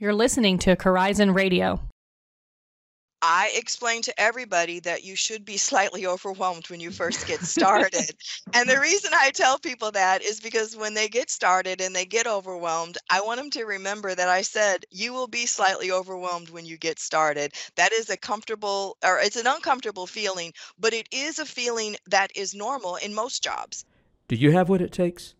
You're listening to Corizon Radio. I explain to everybody that you should be slightly overwhelmed when you first get started. and the reason I tell people that is because when they get started and they get overwhelmed, I want them to remember that I said you will be slightly overwhelmed when you get started. That is a comfortable or it's an uncomfortable feeling, but it is a feeling that is normal in most jobs. Do you have what it takes?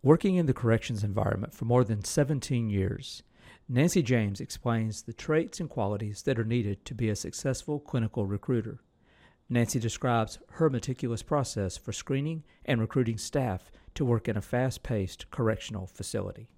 Working in the corrections environment for more than 17 years, Nancy James explains the traits and qualities that are needed to be a successful clinical recruiter. Nancy describes her meticulous process for screening and recruiting staff to work in a fast paced correctional facility.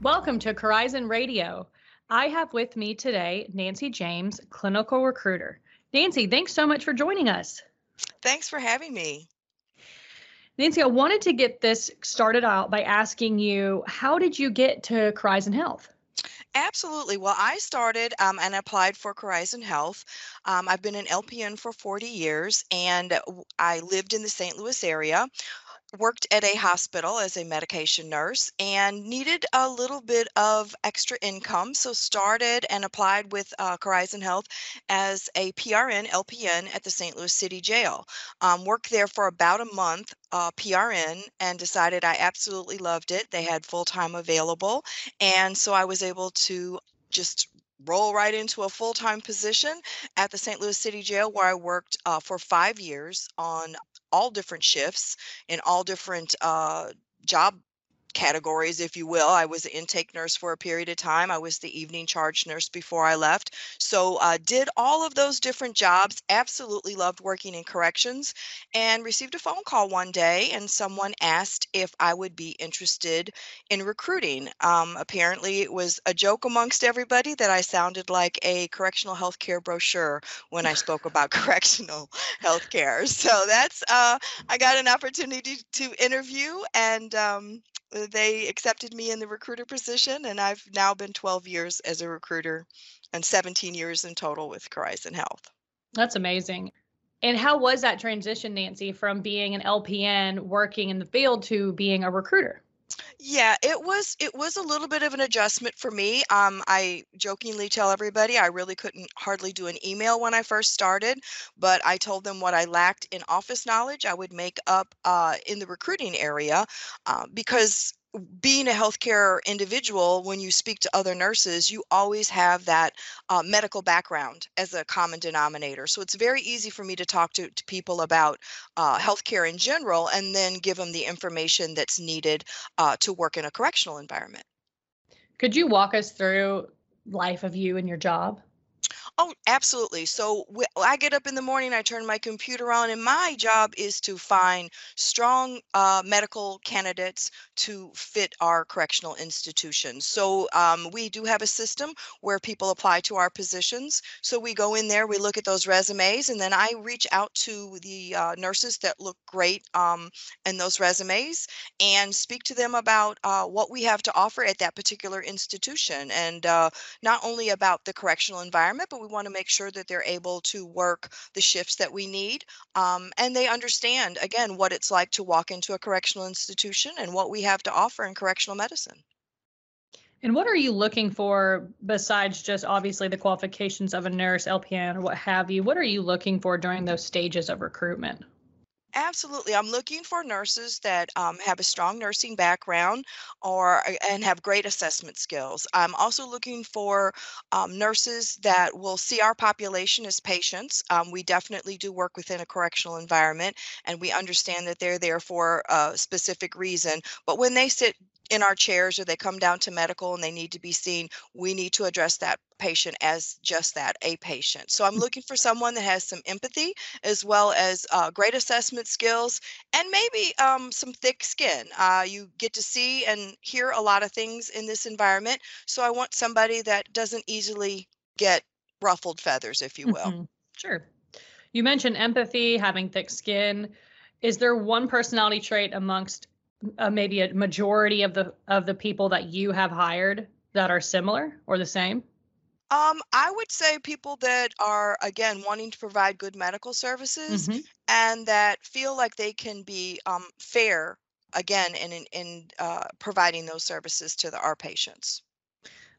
Welcome to Corizon Radio. I have with me today Nancy James, clinical recruiter. Nancy, thanks so much for joining us. Thanks for having me. Nancy, I wanted to get this started out by asking you how did you get to Corizon Health? Absolutely. Well, I started um, and applied for Corizon Health. Um, I've been an LPN for 40 years and I lived in the St. Louis area worked at a hospital as a medication nurse and needed a little bit of extra income. So started and applied with uh, Corizon Health as a PRN LPN at the St. Louis City Jail. Um, worked there for about a month uh, PRN and decided I absolutely loved it. They had full time available, and so I was able to just roll right into a full-time position at the St. Louis City Jail where I worked uh, for five years on all different shifts in all different uh, job categories, if you will. I was the intake nurse for a period of time. I was the evening charge nurse before I left. So uh, did all of those different jobs. Absolutely loved working in corrections, and received a phone call one day, and someone asked if I would be interested in recruiting. Um, apparently, it was a joke amongst everybody that I sounded like a correctional health care brochure when I spoke about correctional health care. So that's uh, I got an opportunity to interview and. Um, they accepted me in the recruiter position, and I've now been 12 years as a recruiter and 17 years in total with Corizon Health. That's amazing. And how was that transition, Nancy, from being an LPN working in the field to being a recruiter? Yeah, it was it was a little bit of an adjustment for me. Um, I jokingly tell everybody I really couldn't hardly do an email when I first started, but I told them what I lacked in office knowledge, I would make up uh, in the recruiting area uh, because being a healthcare individual, when you speak to other nurses, you always have that uh, medical background as a common denominator. So it's very easy for me to talk to, to people about uh, healthcare in general and then give them the information that's needed uh, to work in a correctional environment. Could you walk us through life of you and your job? Oh, absolutely. So I get up in the morning, I turn my computer on, and my job is to find strong uh, medical candidates to fit our correctional institutions. So um, we do have a system where people apply to our positions. So we go in there, we look at those resumes, and then I reach out to the uh, nurses that look great um, in those resumes and speak to them about uh, what we have to offer at that particular institution, and uh, not only about the correctional environment, but we want to make sure that they're able to work the shifts that we need um, and they understand again what it's like to walk into a correctional institution and what we have to offer in correctional medicine. And what are you looking for besides just obviously the qualifications of a nurse lpn or what have you? What are you looking for during those stages of recruitment Absolutely. I'm looking for nurses that um, have a strong nursing background or and have great assessment skills. I'm also looking for um, nurses that will see our population as patients. Um, we definitely do work within a correctional environment and we understand that they're there for a specific reason. But when they sit in our chairs or they come down to medical and they need to be seen, we need to address that patient as just that a patient. So I'm mm. looking for someone that has some empathy as well as uh, great assessment skills and maybe um, some thick skin. Uh, you get to see and hear a lot of things in this environment. So I want somebody that doesn't easily get ruffled feathers, if you will. Mm-hmm. Sure. You mentioned empathy, having thick skin. Is there one personality trait amongst uh, maybe a majority of the of the people that you have hired that are similar or the same? Um, I would say people that are again wanting to provide good medical services Mhm. and that feel like they can be um, fair again in in, in uh, providing those services to the, our patients.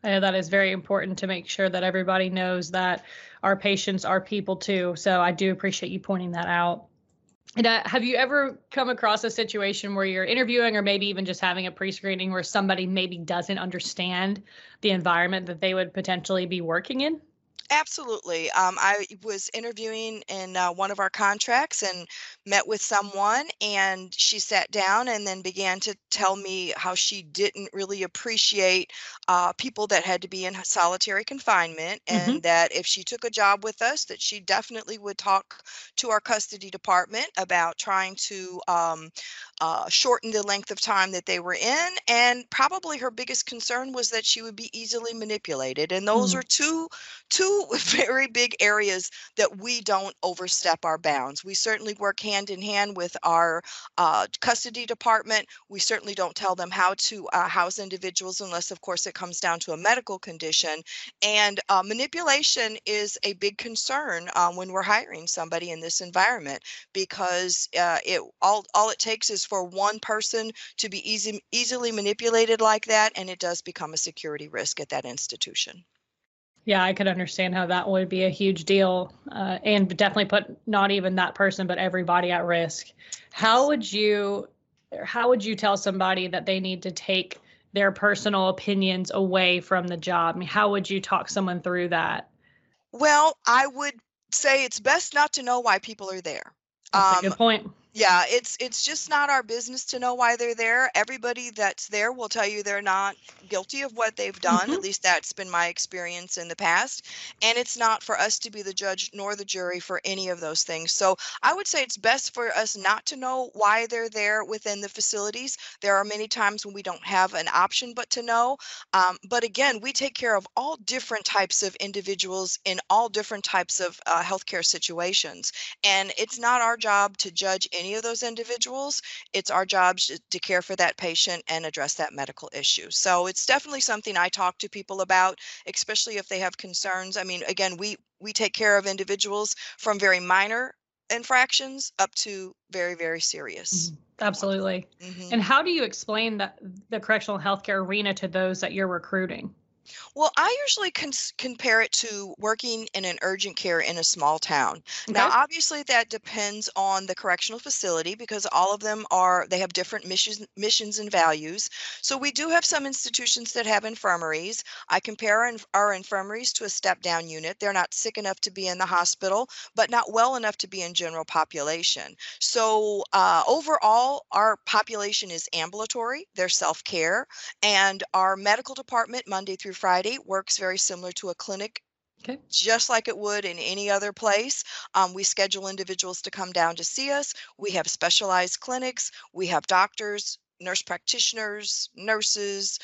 I know that is very important to make sure that everybody knows that our patients are people too. So I do appreciate you pointing that out. And uh, have you ever come across a situation where you're interviewing or maybe even just having a pre screening where somebody maybe doesn't understand the environment that they would potentially be working in? Absolutely. Um, I was interviewing in uh, one of our contracts and met with someone, and she sat down and then began to tell me how she didn't really appreciate uh, people that had to be in solitary confinement, Mhm. and that if she took a job with us, that she definitely would talk to our custody department about trying to um, uh, shorten the length of time that they were in. And probably her biggest concern was that she would be easily manipulated. And those Mm. are two two very big areas that we don't overstep our bounds. We certainly work hand in hand with our uh, custody department. We certainly don't tell them how to uh, house individuals unless, of course, it comes down to a medical condition. And uh, manipulation is a big concern um, when we're hiring somebody in this environment because uh, it all all it takes is for one person to be easy, easily manipulated like that, and it does become a security risk at that institution. Yeah, I could understand how that would be a huge deal uh, and definitely put not even that person, but everybody at risk. How would you, how would you tell somebody that they need to take their personal opinions away from the job? I mean, how would you talk someone through that? Well, I would say it's best not to know why people are there. That's a Um, good point. Yeah, it's it's just not our business to know why they're there. Everybody that's there will tell you they're not guilty of what they've done. Mhm. At least that's been my experience in the past. And it's not for us to be the judge nor the jury for any of those things. So I would say it's best for us not to know why they're there within the facilities. There are many times when we don't have an option but to know. Um, but again, we take care of all different types of individuals in all different types of uh, healthcare situations. And it's not our job to judge any of those individuals. It's our job to, care for that patient and address that medical issue. So it's definitely something I talk to people about, especially if they have concerns. I mean, again, we we take care of individuals from very minor infractions up to very very serious. Mhm. Absolutely. Mhm. And how do you explain that the correctional healthcare arena to those that you're recruiting? Well, I usually cons- compare it to working in an urgent care in a small town. Now, Okay. obviously, that depends on the correctional facility because all of them are they have different missions, missions and values. So we do have some institutions that have infirmaries. I compare our, inf- our infirmaries to a step-down unit. They're not sick enough to be in the hospital, but not well enough to be in general population. So uh, overall, our population is ambulatory. They're self-care, and our medical department Monday through Friday works very similar to a clinic Okay. just like it would in any other place. Um, we schedule individuals to come down to see us. We have specialized clinics. We have doctors, nurse practitioners, nurses,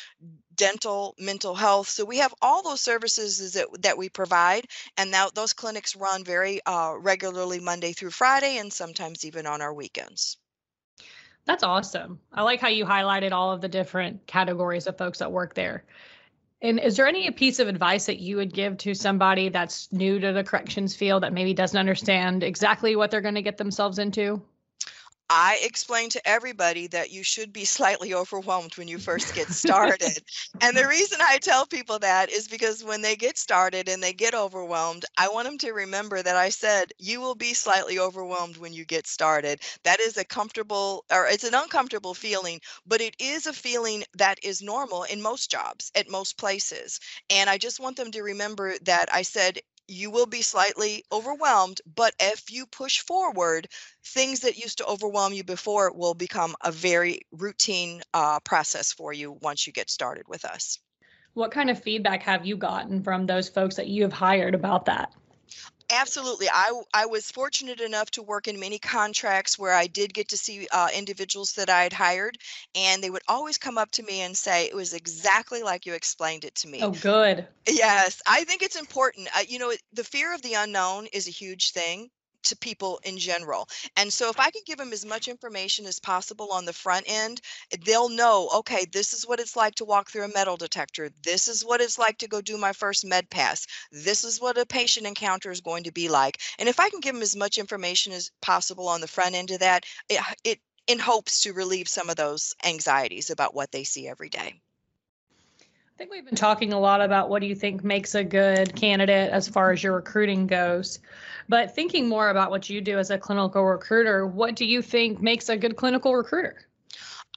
dental, mental health. So we have all those services that, that we provide. And now those clinics run very uh, regularly Monday through Friday and sometimes even on our weekends. That's awesome. I like how you highlighted all of the different categories of folks that work there. And is there any piece of advice that you would give to somebody that's new to the corrections field that maybe doesn't understand exactly what they're going to get themselves into? I explain to everybody that you should be slightly overwhelmed when you first get started. and the reason I tell people that is because when they get started and they get overwhelmed, I want them to remember that I said you will be slightly overwhelmed when you get started. That is a comfortable or it's an uncomfortable feeling, but it is a feeling that is normal in most jobs at most places. And I just want them to remember that I said you will be slightly overwhelmed, but if you push forward, things that used to overwhelm you before will become a very routine uh, process for you once you get started with us. What kind of feedback have you gotten from those folks that you have hired about that? Absolutely. I, I was fortunate enough to work in many contracts where I did get to see uh, individuals that I had hired, and they would always come up to me and say, It was exactly like you explained it to me. Oh, good. Yes, I think it's important. Uh, you know, the fear of the unknown is a huge thing to people in general. And so if I can give them as much information as possible on the front end, they'll know, okay, this is what it's like to walk through a metal detector. This is what it's like to go do my first med pass. This is what a patient encounter is going to be like. And if I can give them as much information as possible on the front end of that, it, it in hopes to relieve some of those anxieties about what they see every day. I think we've been talking a lot about what do you think makes a good candidate as far as your recruiting goes. But thinking more about what you do as a clinical recruiter, what do you think makes a good clinical recruiter?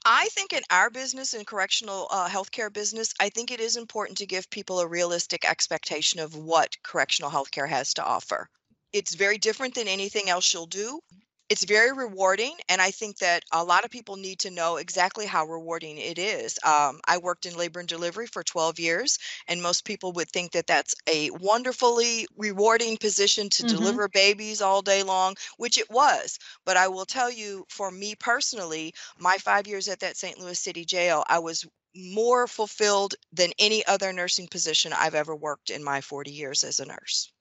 I think in our business, in correctional uh, healthcare business, I think it is important to give people a realistic expectation of what correctional healthcare has to offer. It's very different than anything else you'll do it's very rewarding and i think that a lot of people need to know exactly how rewarding it is. Um, i worked in labor and delivery for 12 years and most people would think that that's a wonderfully rewarding position to mm-hmm. deliver babies all day long which it was. But i will tell you for me personally my five years at that st louis city jail i was more fulfilled than any other nursing position i've ever worked in my 40 years as a nurse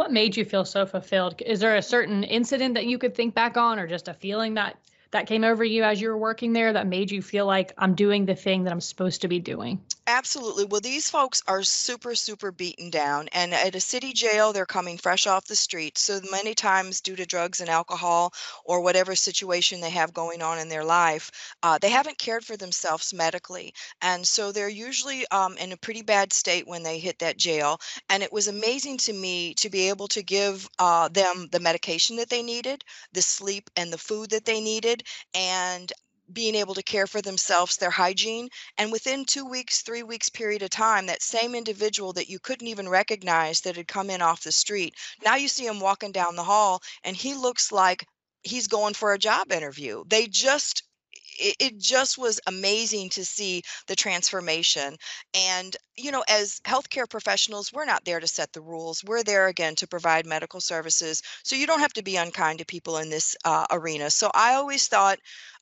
what made you feel so fulfilled? Is there a certain incident that you could think back on, or just a feeling that that came over you as you were working there that made you feel like I'm doing the thing that I'm supposed to be doing? Absolutely. Well, these folks are super, super beaten down. And at a city jail, they're coming fresh off the street. So many times, due to drugs and alcohol or whatever situation they have going on in their life, uh, they haven't cared for themselves medically. And so they're usually um, in a pretty bad state when they hit that jail. And it was amazing to me to be able to give uh, them the medication that they needed, the sleep and the food that they needed, and being able to care for themselves, their hygiene. And within two weeks, three weeks period of time, that same individual that you couldn't even recognize that had come in off the street, now you see him walking down the hall and he looks like he's going for a job interview. They just it, just was amazing to see the transformation. And, you know, as healthcare professionals, we're not there to set the rules. We're there again to provide medical services. So you don't have to be unkind to people in this uh, arena. So I always thought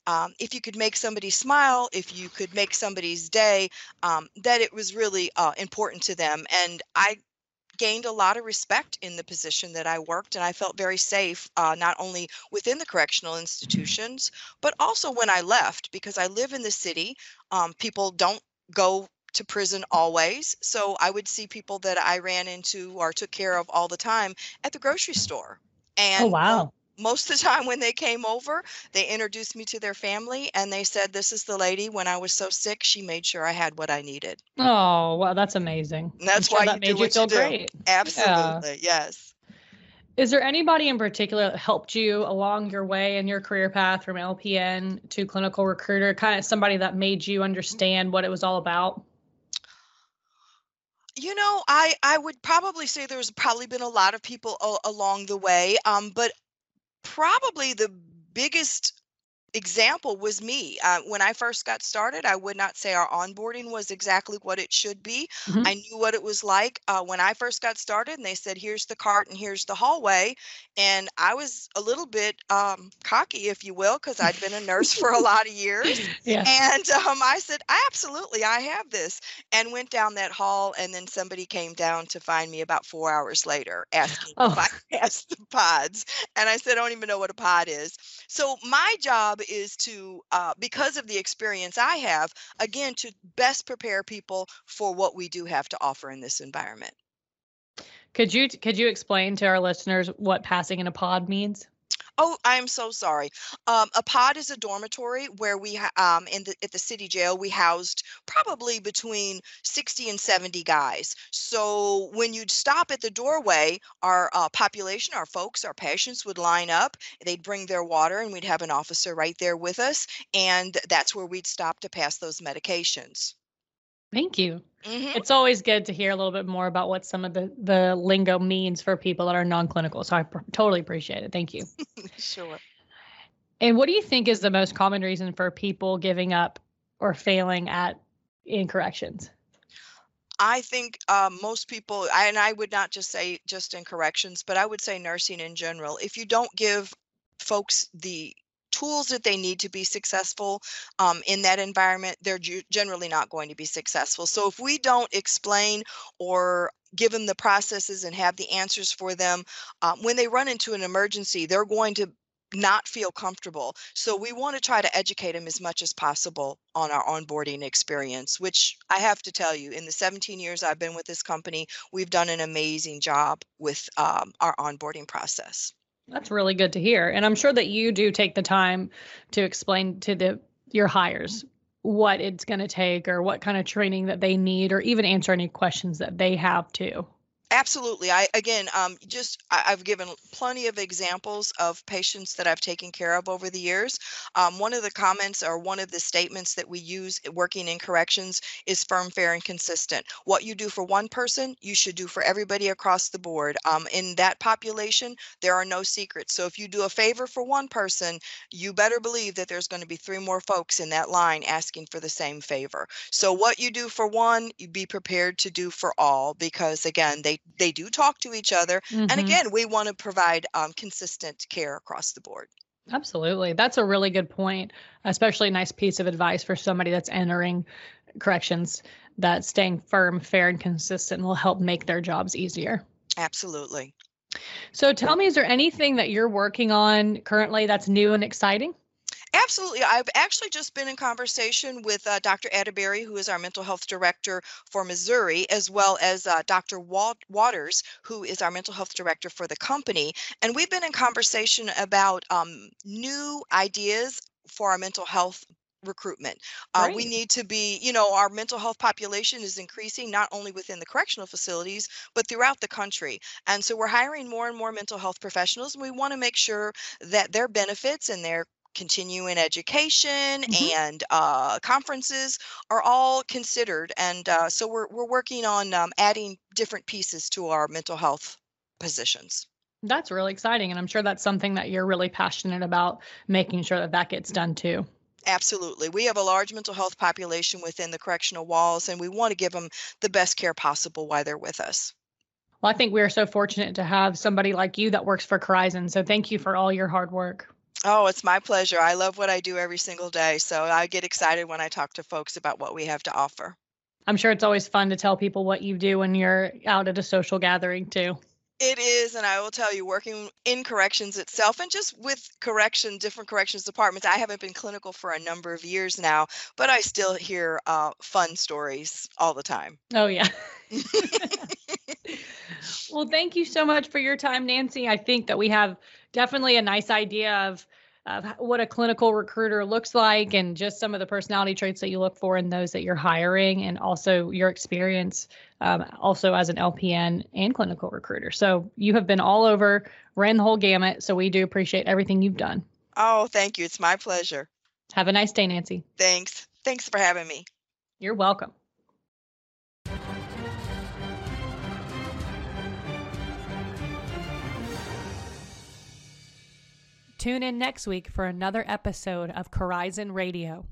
um, if you could make somebody smile, if you could make somebody's day, um, that it was really uh, important to them. And I gained a lot of respect in the position that I worked, and I felt very safe, uh, not only within the correctional institutions, but also when I left, because I live in the city. Um, people don't go to prison always. So I would see people that I ran into or took care of all the time at the grocery store. Oh, and oh, wow most of the time when they came over, they introduced me to their family and they said, This is the lady. When I was so sick, she made sure I had what I needed. Oh, well, that's amazing. And that's why that you made you feel you great. Absolutely. Yeah. Yes. Is there anybody in particular that helped you along your way in your career path from LPN to clinical recruiter? Kind of somebody that made you understand what it was all about? You know, I I would probably say there's probably been a lot of people a- along the way, um, but probably the biggest example was me. Uh, when I first got started, I would not say our onboarding was exactly what it should be. Mm-hmm. I knew what it was like uh, when I first got started, and they said, "Here's the cart and here's the hallway," and I was a little bit um, cocky, if you will, because I'd been a nurse for a lot of years. Yeah. And um, I said, "Absolutely, I have this," and went down that hall, and then somebody came down to find me about four hours later, asking oh. if I passed the pods, and I said, "I don't even know what a pod is." So my job job is to, uh, because of the experience I have, again, to best prepare people for what we do have to offer in this environment. Could you could you explain to our listeners what passing in a pod means? Oh, I'm so sorry. Um, a pod is a dormitory where we, um, in the at the city jail, we housed probably between 60 and 70 guys. So when you'd stop at the doorway, our uh, population, our folks, our patients would line up. They'd bring their water, and we'd have an officer right there with us, and that's where we'd stop to pass those medications. Thank you. Mm-hmm. It's always good to hear a little bit more about what some of the, the lingo means for people that are non clinical. So I pr- totally appreciate it. Thank you. sure. And what do you think is the most common reason for people giving up or failing at in corrections? I think uh, most people, and I would not just say just in corrections, but I would say nursing in general. If you don't give folks the tools that they need to be successful um, in that environment, they're generally not going to be successful. So if we don't explain or give them the processes and have the answers for them, um, when they run into an emergency, they're going to not feel comfortable. So we want to try to educate them as much as possible on our onboarding experience, which I have to tell you, in the 17 years I've been with this company, we've done an amazing job with um, our onboarding process. That's really good to hear. And I'm sure that you do take the time to explain to the your hires what it's going to take or what kind of training that they need or even answer any questions that they have too. Absolutely. I again, um, just I, have given plenty of examples of patients that I've taken care of over the years. Um, one of the comments or one of the statements that we use working in corrections is firm, fair, and consistent. What you do for one person, you should do for everybody across the board. Um, in that population, there are no secrets. So if you do a favor for one person, you better believe that there's going to be three more folks in that line asking for the same favor. So what you do for one, you be prepared to do for all because again, they they do talk to each other mm-hmm. and again we want to provide um, consistent care across the board. Absolutely. That's a really good point especially a nice piece of advice for somebody that's entering corrections that staying firm fair and consistent will help make their jobs easier. Absolutely. So tell me is there anything that you're working on currently that's new and exciting Absolutely. I've actually just been in conversation with uh, Dr. Atterbury, who is our mental health director for Missouri, as well as uh, Dr. Walt Waters, who is our mental health director for the company. And we've been in conversation about um, new ideas for our mental health recruitment. Uh, we need to be, you know, our mental health population is increasing not only within the correctional facilities, but throughout the country. And so we're hiring more and more mental health professionals, and we want to make sure that their benefits and their continuing education mm-hmm. and uh, conferences are all considered. And uh, so we're, we're working on um, adding different pieces to our mental health positions. That's really exciting. And I'm sure that's something that you're really passionate about making sure that that gets done too. Absolutely. We have a large mental health population within the correctional walls, and we want to give them the best care possible while they're with us. Well, I think we're so fortunate to have somebody like you that works for Corizon. So thank you for all your hard work. Oh, it's my pleasure. I love what I do every single day. So I get excited when I talk to folks about what we have to offer. I'm sure it's always fun to tell people what you do when you're out at a social gathering, too. It is, and I will tell you, working in corrections itself and just with correction, different corrections departments, I haven't been clinical for a number of years now, but I still hear uh, fun stories all the time. Oh, yeah. well, thank you so much for your time, Nancy. I think that we have definitely a nice idea of of what a clinical recruiter looks like and just some of the personality traits that you look for in those that you're hiring and also your experience um, also as an lpn and clinical recruiter. So you have been all over ran the whole gamut so we do appreciate everything you've done. Oh thank you. It's my pleasure. Have a nice day nancy. Thanks. Thanks for having me. You're welcome Tune in next week for another episode of Corizon Radio.